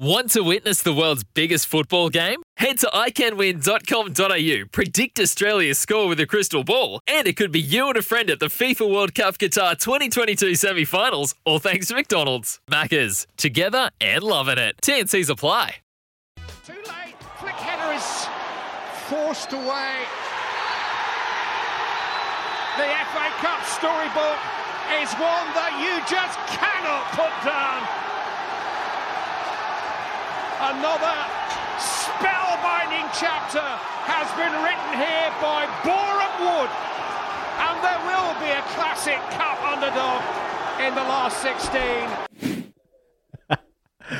Want to witness the world's biggest football game? Head to iCanWin.com.au, predict Australia's score with a crystal ball, and it could be you and a friend at the FIFA World Cup Qatar 2022 semi finals, all thanks to McDonald's. Maccas, together and loving it. TNC's apply. Too late. Flick header is forced away. The FA Cup storybook is one that you just cannot put down. Another spellbinding chapter has been written here by Boreham Wood. And there will be a classic cup underdog in the last 16.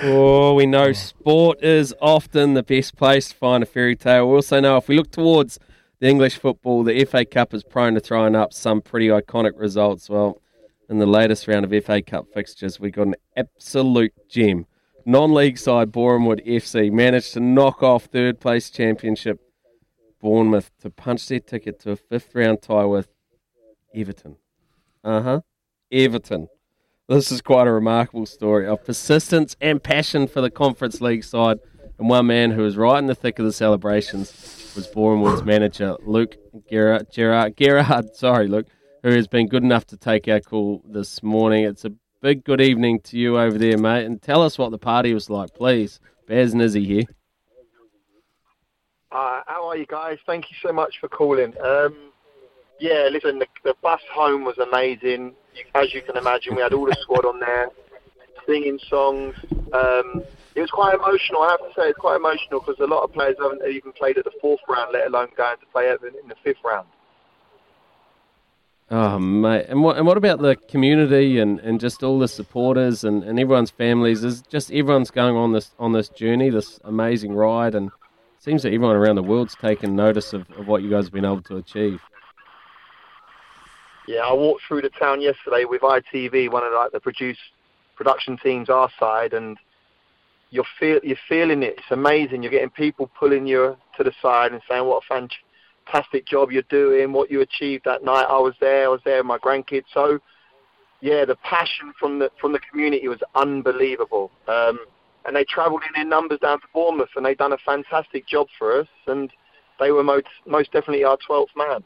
oh, we know sport is often the best place to find a fairy tale. We also know if we look towards the English football, the FA Cup is prone to throwing up some pretty iconic results. Well, in the latest round of FA Cup fixtures, we got an absolute gem non-league side Boreham Wood FC managed to knock off third place championship Bournemouth to punch their ticket to a fifth round tie with Everton. Uh huh. Everton. This is quite a remarkable story of persistence and passion for the Conference League side. And one man who was right in the thick of the celebrations was Boreham Wood's manager, Luke Gerard, Gerard, Gerard, sorry, Luke, who has been good enough to take our call this morning. It's a big good evening to you over there, mate, and tell us what the party was like, please. Baz Nizzy here. Uh, how are you guys? Thank you so much for calling. Um, yeah, listen, the, the bus home was amazing. As you can imagine, we had all the squad on there singing songs. Um, it was quite emotional. I have to say, it's quite emotional because a lot of players haven't even played at the fourth round, let alone going to play in the fifth round. Oh mate, and what and what about the community and, and just all the supporters and, and everyone's families? Is just everyone's going on this on this journey, this amazing ride, and it seems that everyone around the world's taken notice of, of what you guys have been able to achieve. Yeah, I walked through the town yesterday with ITV, one of like the produce production teams our side, and you're feel you're feeling it. It's amazing. You're getting people pulling you to the side and saying, "What a fan." Fantastic job you're doing, what you achieved that night. I was there, I was there with my grandkids. So, yeah, the passion from the from the community was unbelievable. Um, and they travelled in in numbers down to Bournemouth, and they done a fantastic job for us. And they were most most definitely our 12th man.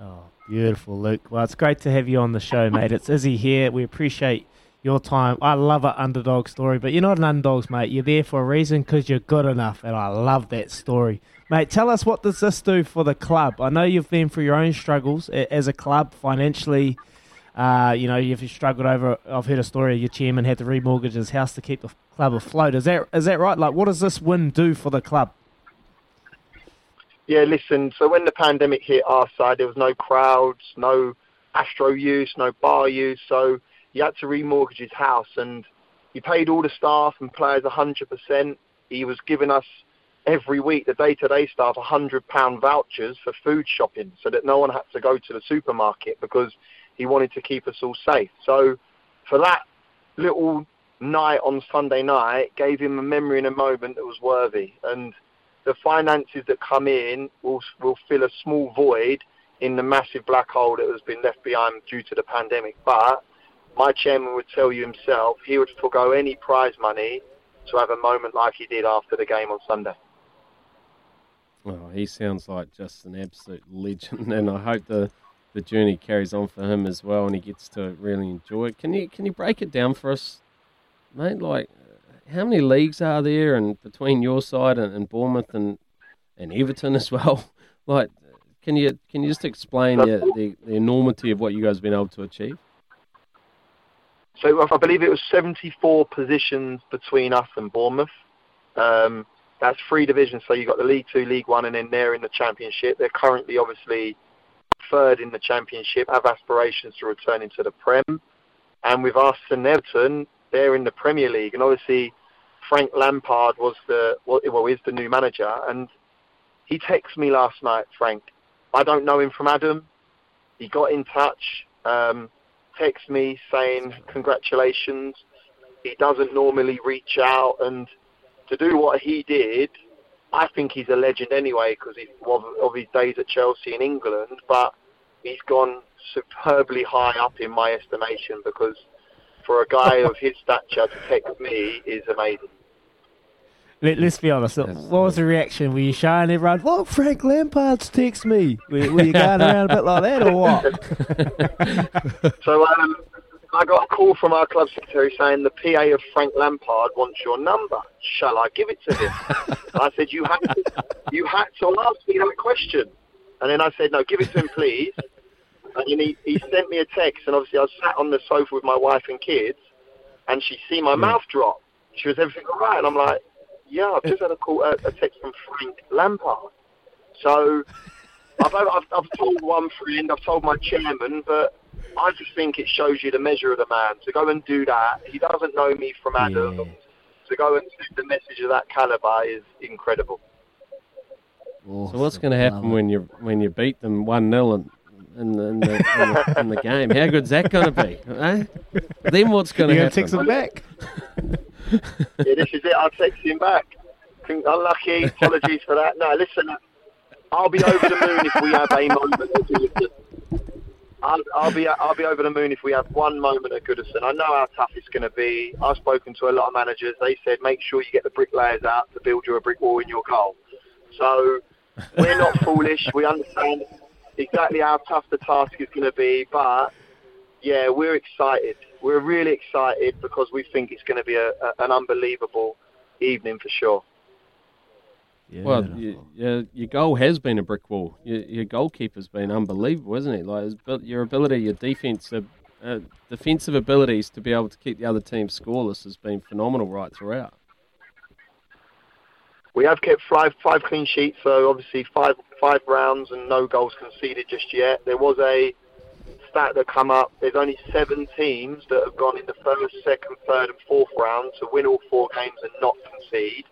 Oh, beautiful, Luke. Well, it's great to have you on the show, mate. It's Izzy here. We appreciate your time. I love an underdog story, but you're not an underdog, mate. You're there for a reason because you're good enough, and I love that story. Mate, tell us what does this do for the club? I know you've been through your own struggles as a club financially. Uh, you know, you've struggled over. I've heard a story. Your chairman had to remortgage his house to keep the club afloat. Is that is that right? Like, what does this win do for the club? Yeah, listen. So when the pandemic hit our side, there was no crowds, no Astro use, no bar use. So he had to remortgage his house, and he paid all the staff and players 100%. He was giving us every week, the day-to-day staff, £100 vouchers for food shopping so that no one had to go to the supermarket because he wanted to keep us all safe. So for that little night on Sunday night gave him a memory and a moment that was worthy. And the finances that come in will, will fill a small void in the massive black hole that has been left behind due to the pandemic. But my chairman would tell you himself he would forego any prize money to have a moment like he did after the game on Sunday. Well, he sounds like just an absolute legend, and I hope the the journey carries on for him as well, and he gets to really enjoy it. Can you can you break it down for us, mate? Like, uh, how many leagues are there, and between your side and, and Bournemouth and and Everton as well? Like, can you can you just explain the, the, the enormity of what you guys have been able to achieve? So I believe it was 74 positions between us and Bournemouth. Um, that's three divisions. So you've got the League Two, League One, and then they're in the Championship. They're currently obviously third in the Championship, have aspirations to return into the Prem. And with us and Everton, they're in the Premier League. And obviously, Frank Lampard was the well, well is the new manager. And he texted me last night, Frank. I don't know him from Adam. He got in touch, um, text me saying congratulations. He doesn't normally reach out and to do what he did, I think he's a legend anyway because of, of his days at Chelsea in England. But he's gone superbly high up in my estimation because for a guy of his stature to text me is amazing. Let, us be honest. What was the reaction? Were you showing everyone, "Well, Frank Lampard's text me"? Were, were you going around a bit like that, or what? so um, I got a call from our club secretary saying the PA of Frank Lampard wants your number. Shall I give it to him? I said, you had, to, you had to ask me that question. And then I said, no, give it to him, please. And then he, he sent me a text, and obviously I sat on the sofa with my wife and kids, and she see my mouth drop. She was, everything all right? And I'm like, yeah, I've just had a call, a, a text from Frank Lampard. So I've, I've, I've told one friend, I've told my chairman, but I just think it shows you the measure of the man. To go and do that, he doesn't know me from Adam. Yeah. To go and send the message of that caliber is incredible. So what's going to happen when you when you beat them one 0 in, in, the, in, the, in, the, game? How good's that going to be? Eh? Then what's going to happen? Text him back. yeah, this is it. I'll text him back. Unlucky. Apologies for that. No, listen. I'll be over the moon if we have a moment. I'll, I'll, be I'll be over the moon if we have one moment at Goodison. I know how tough it's going to be. I've spoken to a lot of managers. They said make sure you get the bricklayers out to build you a brick wall in your goal. So we're not foolish. We understand exactly how tough the task is going to be. But yeah, we're excited. We're really excited because we think it's going to be a, a, an unbelievable evening for sure. Yeah, well, you, your, your goal has been a brick wall. Your, your goalkeeper's been unbelievable, isn't it? Like your ability, your defensive, uh, defensive abilities to be able to keep the other team scoreless has been phenomenal right throughout. We have kept five five clean sheets, so obviously five five rounds and no goals conceded just yet. There was a stat that come up. There's only seven teams that have gone in the first, second, third, and fourth round to win all four games and not concede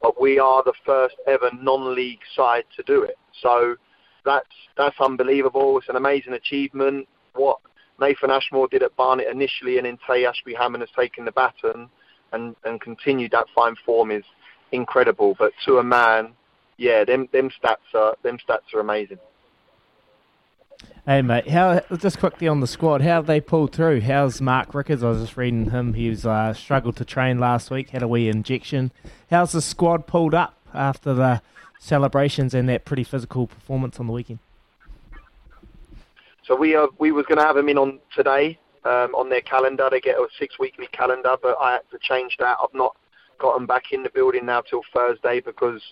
but we are the first ever non-league side to do it. So that's that's unbelievable. It's an amazing achievement. What Nathan Ashmore did at Barnet initially, and then Taye Ashby Hammond has taken the baton and, and continued that fine form is incredible. But to a man, yeah, them them stats are them stats are amazing. Hey mate, how just quickly on the squad, how have they pulled through? How's Mark Ricketts? I was just reading him. He was uh, struggled to train last week, had a wee injection. How's the squad pulled up after the celebrations and that pretty physical performance on the weekend? So we are, we was going to have them in on today um, on their calendar. They get a six weekly calendar, but I had to change that. I've not got them back in the building now till Thursday because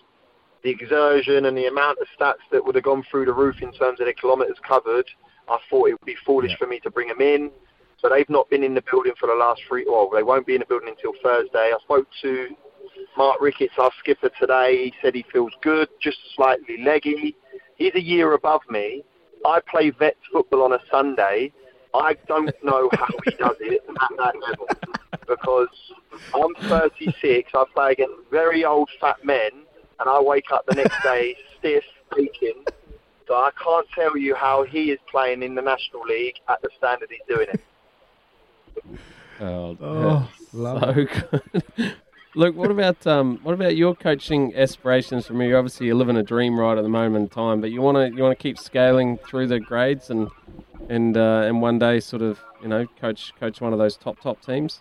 the exertion and the amount of stats that would have gone through the roof in terms of their kilometres covered, I thought it would be foolish yeah. for me to bring them in. So they've not been in the building for the last three, well, they won't be in the building until Thursday. I spoke to Mark Ricketts, our skipper, today. He said he feels good, just slightly leggy. He's a year above me. I play vets football on a Sunday. I don't know how he does it at that level because I'm 36. I play against very old fat men and I wake up the next day stiff, aching. So I can't tell you how he is playing in the National League at the standard he's doing it. Oh, oh so good. Luke, what about um, what about your coaching aspirations from you? Obviously, you're living a dream right at the moment in time, but you want to you want to keep scaling through the grades and and uh, and one day sort of you know coach coach one of those top top teams.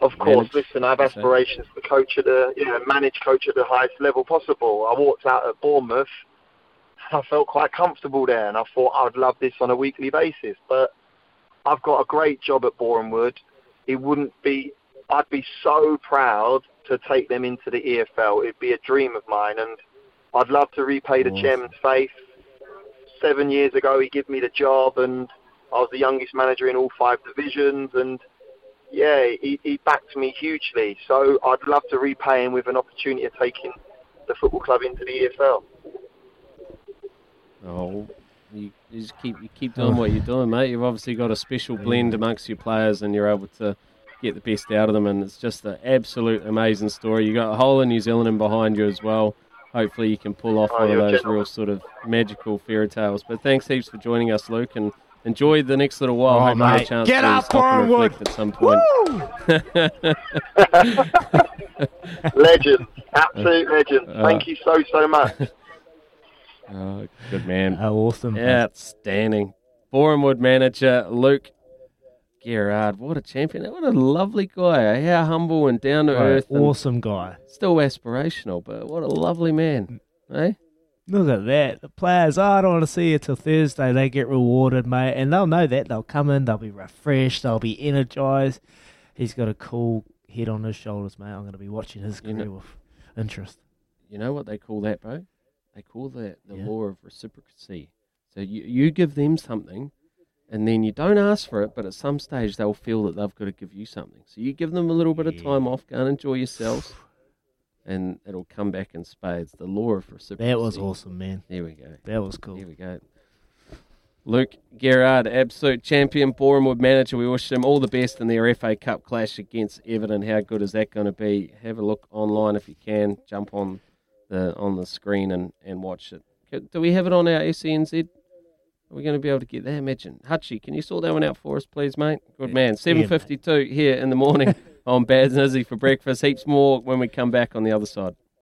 Of course, Manage. listen, I have aspirations to coach at the, you know, manage coach at the highest level possible. I walked out at Bournemouth, I felt quite comfortable there, and I thought I'd love this on a weekly basis. But I've got a great job at Boreham Wood. It wouldn't be, I'd be so proud to take them into the EFL. It'd be a dream of mine, and I'd love to repay the chairman's faith. Seven years ago, he gave me the job, and I was the youngest manager in all five divisions, and yeah, he, he backed me hugely. So I'd love to repay him with an opportunity of taking the football club into the EFL. Oh, you, you just keep you keep doing oh. what you're doing, mate. You've obviously got a special blend amongst your players, and you're able to get the best out of them. And it's just an absolute amazing story. You've got a whole of New Zealand in behind you as well. Hopefully, you can pull off Oh, one of those gentleman. real sort of magical fairy tales. But thanks heaps for joining us, Luke, and enjoy the next little while. Oh, Hope have a mate. chance Get to up, stop and Bournemouth. reflect at some point. Legend, absolute legend. Uh, Thank you so so much. Oh, good man. How awesome. Outstanding. Boreham Wood manager Luke Garrard. What a champion. What a lovely guy. How humble and down to earth. awesome guy. Still aspirational, but what a lovely man. Eh? Look at that. The players, oh, I don't want to see you till Thursday. They get rewarded, mate. And they'll know that. They'll come in, they'll be refreshed, they'll be energized. He's got a cool head on his shoulders, mate. I'm going to be watching his You know- career with interest. You know what they call that, bro? They call that the Yeah. law of reciprocity. So you, you give them something, and then you don't ask for it, but at some stage they'll feel that they've got to give you something. So you give them a little bit of time off, go and enjoy yourselves, and it'll come back in spades. The law of reciprocity. That was awesome, man. There we go. That was cool. Here we go. Luke Garrard, absolute champion, Boreham Wood manager. We wish them all the best in their FA Cup clash against Everton. How good is that going to be? Have a look online if you can. Jump on the on the screen and, and watch it. Do we have it on our SENZ? Are we going to be able to get that? Imagine. Hutchie, can you sort that one out for us, please, mate? Good man. 7.52 here in the morning on Baz and Izzy for breakfast. Heaps more when we come back on the other side.